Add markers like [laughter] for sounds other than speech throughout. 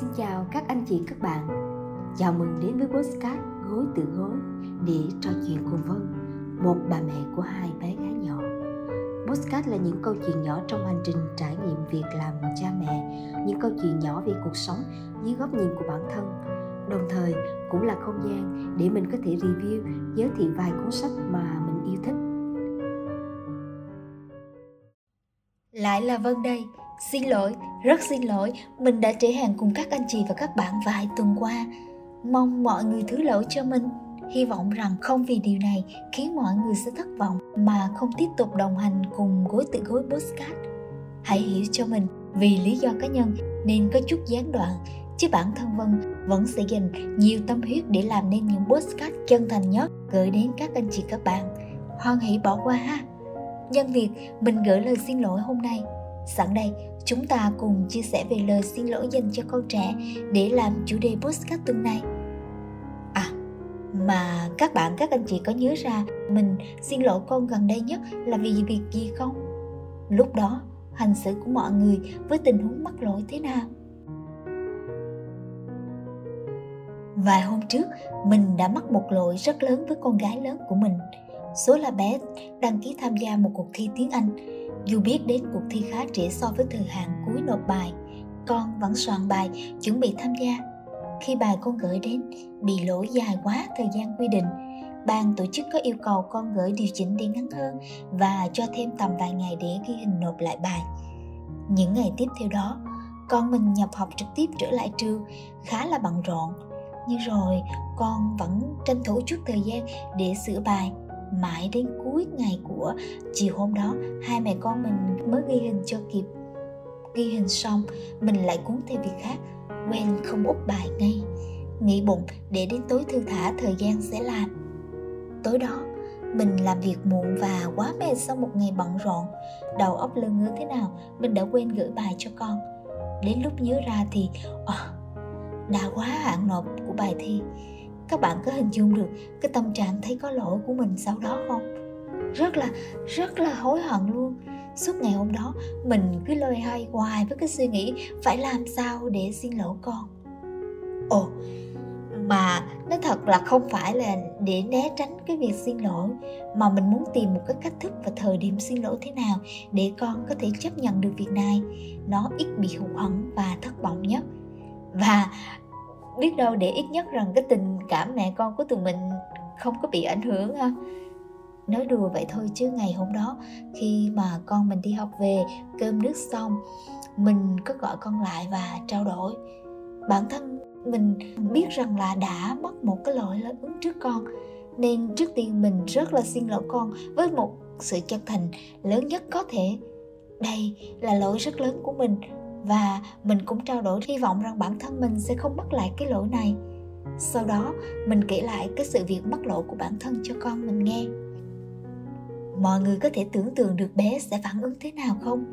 Xin chào các anh chị các bạn. Chào mừng đến với Postcard Gối tự gối để trò chuyện cùng Vân Một bà mẹ của hai bé gái nhỏ. Postcard là những câu chuyện nhỏ trong hành trình trải nghiệm việc làm cha mẹ Những câu chuyện nhỏ về cuộc sống dưới góc nhìn của bản thân. Đồng thời cũng là không gian để mình có thể review, giới thiệu vài cuốn sách mà mình yêu thích. Lại là Vân đây. Xin lỗi, rất xin lỗi, mình đã trễ hàng cùng các anh chị và các bạn vài tuần qua. Mong mọi người thứ lỗi cho mình. Hy vọng rằng không vì điều này khiến mọi người sẽ thất vọng mà không tiếp tục đồng hành cùng gối tự gối postcard. Hãy hiểu cho mình vì lý do cá nhân nên có chút gián đoạn chứ bản thân Vân vẫn sẽ dành nhiều tâm huyết để làm nên những postcard chân thành nhất gửi đến các anh chị các bạn. Hoan hỷ bỏ qua ha. Nhân việc mình gửi lời xin lỗi hôm nay Sẵn đây, chúng ta cùng chia sẻ về lời xin lỗi dành cho con trẻ để làm chủ đề podcast tuần này. À, mà các bạn các anh chị có nhớ ra mình xin lỗi con gần đây nhất là vì việc gì không? Lúc đó, hành xử của mọi người với tình huống mắc lỗi thế nào? Vài hôm trước, mình đã mắc một lỗi rất lớn với con gái lớn của mình. Số là bé đăng ký tham gia một cuộc thi tiếng Anh dù biết đến cuộc thi khá trễ so với thời hạn cuối nộp bài, con vẫn soạn bài chuẩn bị tham gia. Khi bài con gửi đến bị lỗi dài quá thời gian quy định, ban tổ chức có yêu cầu con gửi điều chỉnh để ngắn hơn và cho thêm tầm vài ngày để ghi hình nộp lại bài. Những ngày tiếp theo đó, con mình nhập học trực tiếp trở lại trường khá là bận rộn. Nhưng rồi con vẫn tranh thủ chút thời gian để sửa bài mãi đến cuối ngày của chiều hôm đó hai mẹ con mình mới ghi hình cho kịp. Ghi hình xong mình lại cuốn theo việc khác quên không úp bài ngay. Nghĩ bụng để đến tối thư thả thời gian sẽ làm. Tối đó mình làm việc muộn và quá mệt sau một ngày bận rộn. Đầu óc lơ ngứa thế nào mình đã quên gửi bài cho con. Đến lúc nhớ ra thì oh, đã quá hạn nộp của bài thi các bạn có hình dung được cái tâm trạng thấy có lỗi của mình sau đó không? Rất là rất là hối hận luôn. Suốt ngày hôm đó, mình cứ lôi hay hoài với cái suy nghĩ, phải làm sao để xin lỗi con? Ồ, mà nó thật là không phải là để né tránh cái việc xin lỗi, mà mình muốn tìm một cái cách thức và thời điểm xin lỗi thế nào để con có thể chấp nhận được việc này. Nó ít bị hụt hẫng và thất vọng nhất. Và biết đâu để ít nhất rằng cái tình cảm mẹ con của tụi mình không có bị ảnh hưởng ha. Nói đùa vậy thôi chứ ngày hôm đó, khi mà con mình đi học về, cơm nước xong, mình có gọi con lại và trao đổi. Bản thân mình biết rằng là đã mất một cái lỗi lớn trước con, nên trước tiên mình rất là xin lỗi con với một sự chân thành lớn nhất có thể. Đây là lỗi rất lớn của mình và mình cũng trao đổi hy vọng rằng bản thân mình sẽ không mắc lại cái lỗi này. Sau đó, mình kể lại cái sự việc mắc lỗi của bản thân cho con mình nghe. Mọi người có thể tưởng tượng được bé sẽ phản ứng thế nào không?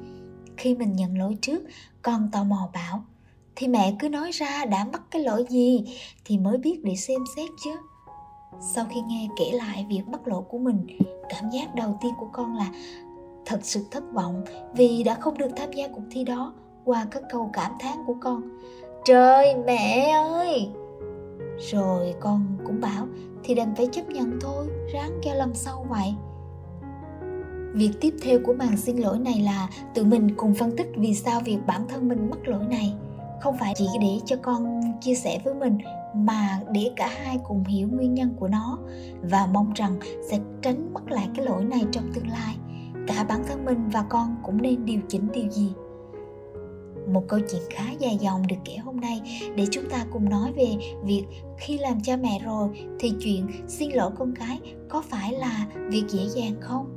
Khi mình nhận lỗi trước, con tò mò bảo, thì mẹ cứ nói ra, đã mắc cái lỗi gì thì mới biết để xem xét chứ. Sau khi nghe kể lại việc mắc lỗi của mình, cảm giác đầu tiên của con là thật sự thất vọng vì đã không được tham gia cuộc thi đó qua các câu cảm thán của con. Trời mẹ ơi! Rồi con cũng bảo, thì đành phải chấp nhận thôi, ráng cho lần sau vậy. Việc tiếp theo của màn xin lỗi này là tự mình cùng phân tích vì sao việc bản thân mình mắc lỗi này. Không phải chỉ để cho con chia sẻ với mình, mà để cả hai cùng hiểu nguyên nhân của nó và mong rằng sẽ tránh mắc lại cái lỗi này trong tương lai. Cả bản thân mình và con cũng nên điều chỉnh điều gì một câu chuyện khá dài dòng được kể hôm nay để chúng ta cùng nói về việc khi làm cha mẹ rồi thì chuyện xin lỗi con cái có phải là việc dễ dàng không?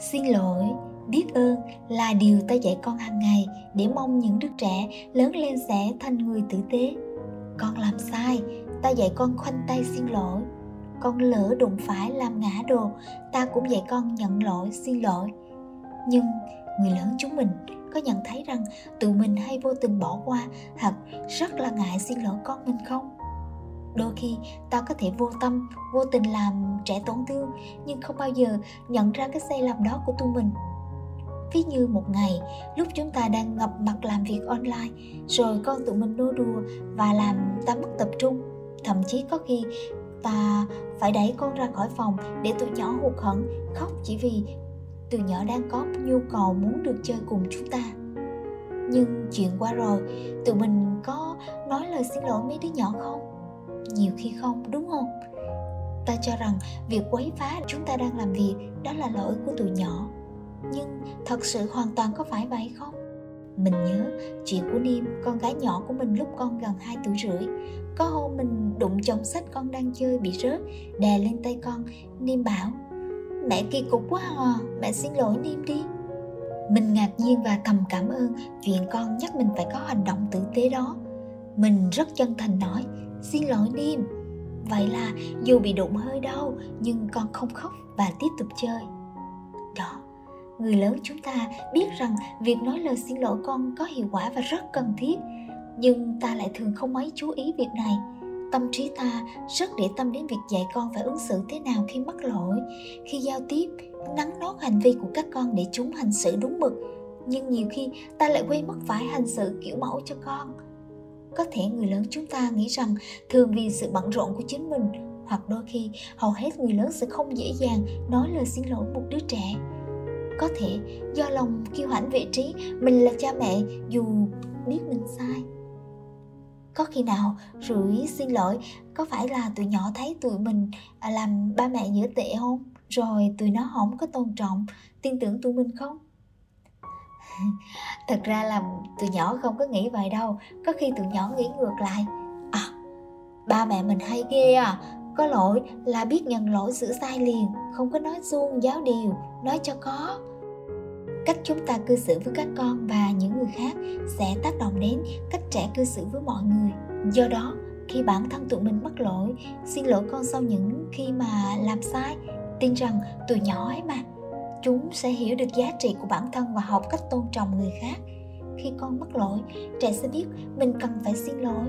Xin lỗi, biết ơn là điều ta dạy con hàng ngày để mong những đứa trẻ lớn lên sẽ thành người tử tế. Con làm sai, ta dạy con khoanh tay xin lỗi. Con lỡ đụng phải làm ngã đồ, ta cũng dạy con nhận lỗi, xin lỗi. Nhưng người lớn chúng mình có nhận thấy rằng tự mình hay vô tình bỏ qua hoặc rất là ngại xin lỗi con mình không? Đôi khi, ta có thể vô tâm, vô tình làm trẻ tổn thương, nhưng không bao giờ nhận ra cái sai lầm đó của tụi mình. Ví như một ngày, lúc chúng ta đang ngập mặt làm việc online, rồi con tụi mình nô đùa và làm ta mất tập trung. Thậm chí có khi ta phải đẩy con ra khỏi phòng để tụi nhỏ hụt hẫng, khóc chỉ vì từ nhỏ đang có nhu cầu muốn được chơi cùng chúng ta. Nhưng chuyện qua rồi tụi mình có nói lời xin lỗi mấy đứa nhỏ không? Nhiều khi không đúng không? Ta cho rằng việc quấy phá chúng ta đang làm việc đó là lỗi của tụi nhỏ. Nhưng thật sự hoàn toàn có phải vậy không? Mình nhớ chuyện của Niêm, con gái nhỏ của mình lúc con gần 2 tuổi rưỡi. Có hôm mình đụng chồng sách con đang chơi bị rớt, đè lên tay con. Niêm bảo, mẹ kỳ cục quá hò, mẹ xin lỗi Niêm đi. Mình ngạc nhiên và thầm cảm ơn chuyện con nhắc mình phải có hành động tử tế đó. Mình rất chân thành nói, xin lỗi Niêm. Vậy là dù bị đụng hơi đau nhưng con không khóc và tiếp tục chơi. Đó, người lớn chúng ta biết rằng việc nói lời xin lỗi con có hiệu quả và rất cần thiết nhưng ta lại thường không mấy chú ý việc này tâm trí ta, rất để tâm đến việc dạy con phải ứng xử thế nào khi mắc lỗi. Khi giao tiếp nắn nót hành vi của các con để chúng hành xử đúng mực. Nhưng nhiều khi ta lại quên mất phải hành xử kiểu mẫu cho con. Có thể người lớn chúng ta nghĩ rằng thường vì sự bận rộn của chính mình, hoặc đôi khi hầu hết người lớn sẽ không dễ dàng nói lời xin lỗi một đứa trẻ. Có thể do lòng kiêu hãnh vị trí, mình là cha mẹ dù biết mình sai có khi nào rủi xin lỗi? Có phải là tụi nhỏ thấy tụi mình à, làm ba mẹ dở tệ không? Rồi tụi nó không có tôn trọng, tin tưởng tụi mình không? [laughs] Thật ra là tụi nhỏ không có nghĩ vậy đâu. Có khi tụi nhỏ nghĩ ngược lại. À ba mẹ mình hay ghê à. Có lỗi là biết nhận lỗi sửa sai liền, không có nói suông giáo điều, nói cho có cách chúng ta cư xử với các con và những người khác sẽ tác động đến cách trẻ cư xử với mọi người. Do đó, khi bản thân tụi mình mắc lỗi, xin lỗi con sau những khi mà làm sai. Tin rằng tụi nhỏ ấy mà, chúng sẽ hiểu được giá trị của bản thân và học cách tôn trọng người khác. Khi con mắc lỗi, trẻ sẽ biết mình cần phải xin lỗi.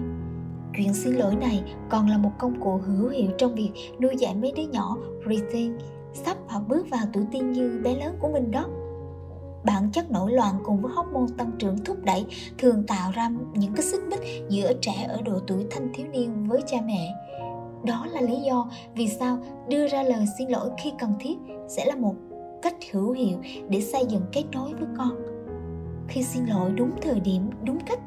Chuyện xin lỗi này còn là một công cụ hữu hiệu trong việc nuôi dạy mấy đứa nhỏ rethink sắp hoặc bước vào tuổi teen như bé lớn của mình đó bản chất nổi loạn cùng với hormone tăng trưởng thúc đẩy thường tạo ra những cái xích mích giữa trẻ ở độ tuổi thanh thiếu niên với cha mẹ. Đó là lý do vì sao đưa ra lời xin lỗi khi cần thiết sẽ là một cách hữu hiệu để xây dựng kết nối với con. Khi xin lỗi đúng thời điểm, đúng cách,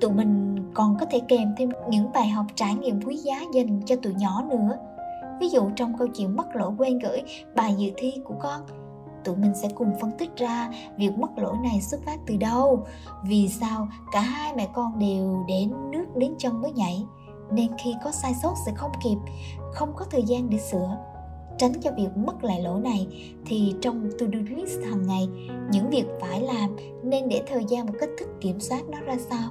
tụi mình còn có thể kèm thêm những bài học trải nghiệm quý giá dành cho tụi nhỏ nữa. Ví dụ trong câu chuyện mất lỗi quen gửi, bài dự thi của con tụi mình sẽ cùng phân tích ra việc mất lỗi này xuất phát từ đâu, vì sao cả hai mẹ con đều đến nước đến chân mới nhảy. Nên khi có sai sót sẽ không kịp, không có thời gian để sửa, tránh cho việc mất lại lỗi này, thì trong to do list hàng ngày, những việc phải làm nên để thời gian một cách thức kiểm soát nó ra sao.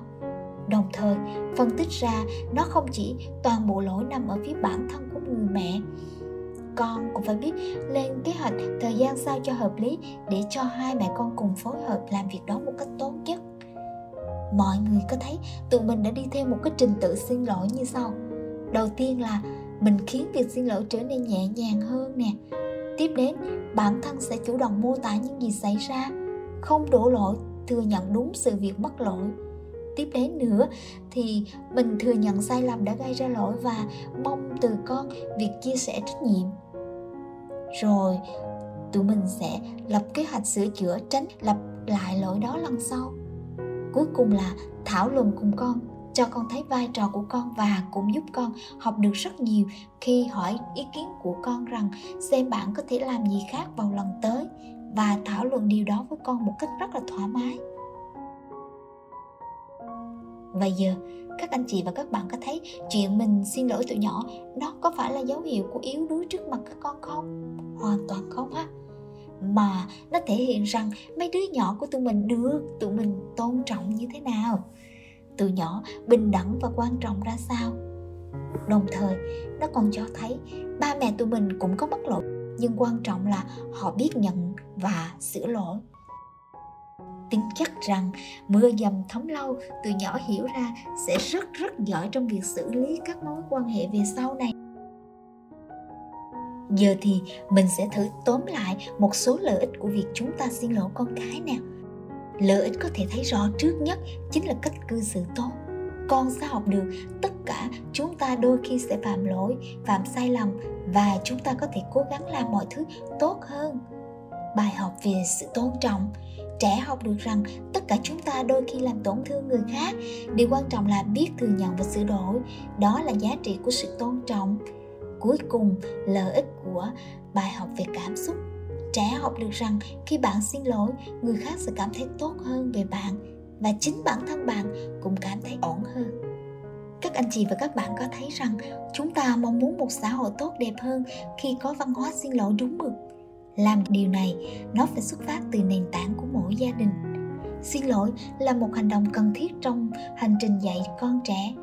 Đồng thời, phân tích ra nó không chỉ toàn bộ lỗi nằm ở phía bản thân của người mẹ con cũng phải biết lên kế hoạch thời gian sao cho hợp lý để cho hai mẹ con cùng phối hợp làm việc đó một cách tốt nhất. Mọi người có thấy tụi mình đã đi theo một cái trình tự xin lỗi như sau. Đầu tiên là mình khiến việc xin lỗi trở nên nhẹ nhàng hơn nè. Tiếp đến, bản thân sẽ chủ động mô tả những gì xảy ra, không đổ lỗi, thừa nhận đúng sự việc mắc lỗi tiếp đến nữa, thì mình thừa nhận sai lầm đã gây ra lỗi và mong từ con việc chia sẻ trách nhiệm. Rồi, tụi mình sẽ lập kế hoạch sửa chữa, tránh lặp lại lỗi đó lần sau. Cuối cùng là thảo luận cùng con, cho con thấy vai trò của con và cũng giúp con học được rất nhiều khi hỏi ý kiến của con rằng xem bạn có thể làm gì khác vào lần tới và thảo luận điều đó với con một cách rất là thoải mái và giờ, các anh chị và các bạn có thấy chuyện mình xin lỗi tụi nhỏ, nó có phải là dấu hiệu của yếu đuối trước mặt các con không? Hoàn toàn không á. Mà nó thể hiện rằng mấy đứa nhỏ của tụi mình được tụi mình tôn trọng như thế nào? Tụi nhỏ bình đẳng và quan trọng ra sao? Đồng thời, nó còn cho thấy ba mẹ tụi mình cũng có mắc lỗi nhưng quan trọng là họ biết nhận và sửa lỗi tin chắc rằng mưa dầm thấm lâu từ nhỏ hiểu ra sẽ rất rất giỏi trong việc xử lý các mối quan hệ về sau này. Giờ thì mình sẽ thử tóm lại một số lợi ích của việc chúng ta xin lỗi con cái nào lợi ích có thể thấy rõ trước nhất chính là cách cư xử tốt. Con sẽ học được tất cả chúng ta đôi khi sẽ phạm lỗi, phạm sai lầm và chúng ta có thể cố gắng làm mọi thứ tốt hơn. Bài học về sự tôn trọng trẻ học được rằng tất cả chúng ta đôi khi làm tổn thương người khác. Điều quan trọng là biết thừa nhận và sửa đổi. Đó là giá trị của sự tôn trọng. Cuối cùng, lợi ích của bài học về cảm xúc. Trẻ học được rằng khi bạn xin lỗi, người khác sẽ cảm thấy tốt hơn về bạn và chính bản thân bạn cũng cảm thấy ổn hơn. Các anh chị và các bạn có thấy rằng chúng ta mong muốn một xã hội tốt đẹp hơn khi có văn hóa xin lỗi đúng mực làm điều này, nó phải xuất phát từ nền tảng của mỗi gia đình. Xin lỗi là một hành động cần thiết trong hành trình dạy con trẻ.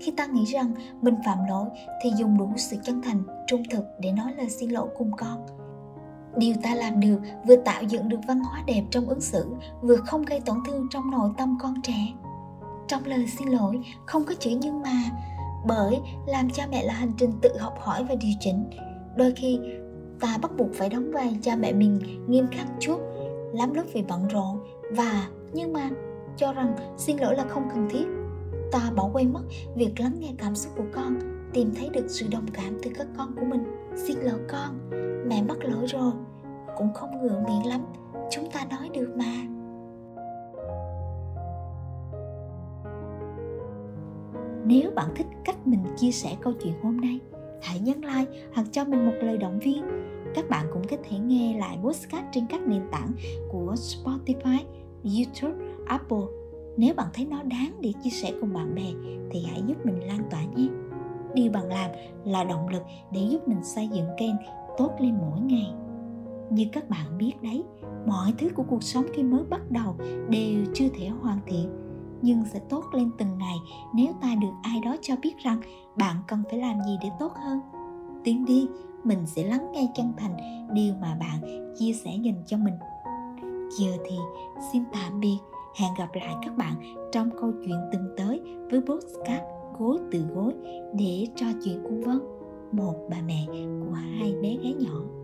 Khi ta nghĩ rằng mình phạm lỗi thì dùng đủ sự chân thành, trung thực để nói lời xin lỗi cùng con. Điều ta làm được vừa tạo dựng được văn hóa đẹp trong ứng xử, vừa không gây tổn thương trong nội tâm con trẻ. Trong lời xin lỗi, không có chữ nhưng mà, bởi làm cha mẹ là hành trình tự học hỏi và điều chỉnh. Đôi khi ta bắt buộc phải đóng vai cha mẹ mình nghiêm khắc chút lắm lúc vì bận rộn và, nhưng mà, cho rằng xin lỗi là không cần thiết. Ta bỏ quên mất việc lắng nghe cảm xúc của con, tìm thấy được sự đồng cảm từ các con của mình. Xin lỗi con, mẹ mắc lỗi rồi, cũng không ngượng miệng lắm, chúng ta nói được mà. Nếu bạn thích cách mình chia sẻ câu chuyện hôm nay hãy nhấn like hoặc cho mình một lời động viên các bạn cũng có thể nghe lại podcast trên các nền tảng của Spotify, YouTube, Apple. Nếu bạn thấy nó đáng để chia sẻ cùng bạn bè thì hãy giúp mình lan tỏa nhé. Điều bạn làm là động lực để giúp mình xây dựng kênh tốt lên mỗi ngày. Như các bạn biết đấy, mọi thứ của cuộc sống khi mới bắt đầu đều chưa thể hoàn thiện nhưng sẽ tốt lên từng ngày. Nếu ta được ai đó cho biết rằng bạn cần phải làm gì để tốt hơn, tiến đi, mình sẽ lắng nghe chân thành điều mà bạn chia sẻ dành cho mình. Giờ thì xin tạm biệt. Hẹn gặp lại các bạn trong câu chuyện từng tới với podcast gối từ gối để trò chuyện cùng vân, một bà mẹ của hai bé gái nhỏ.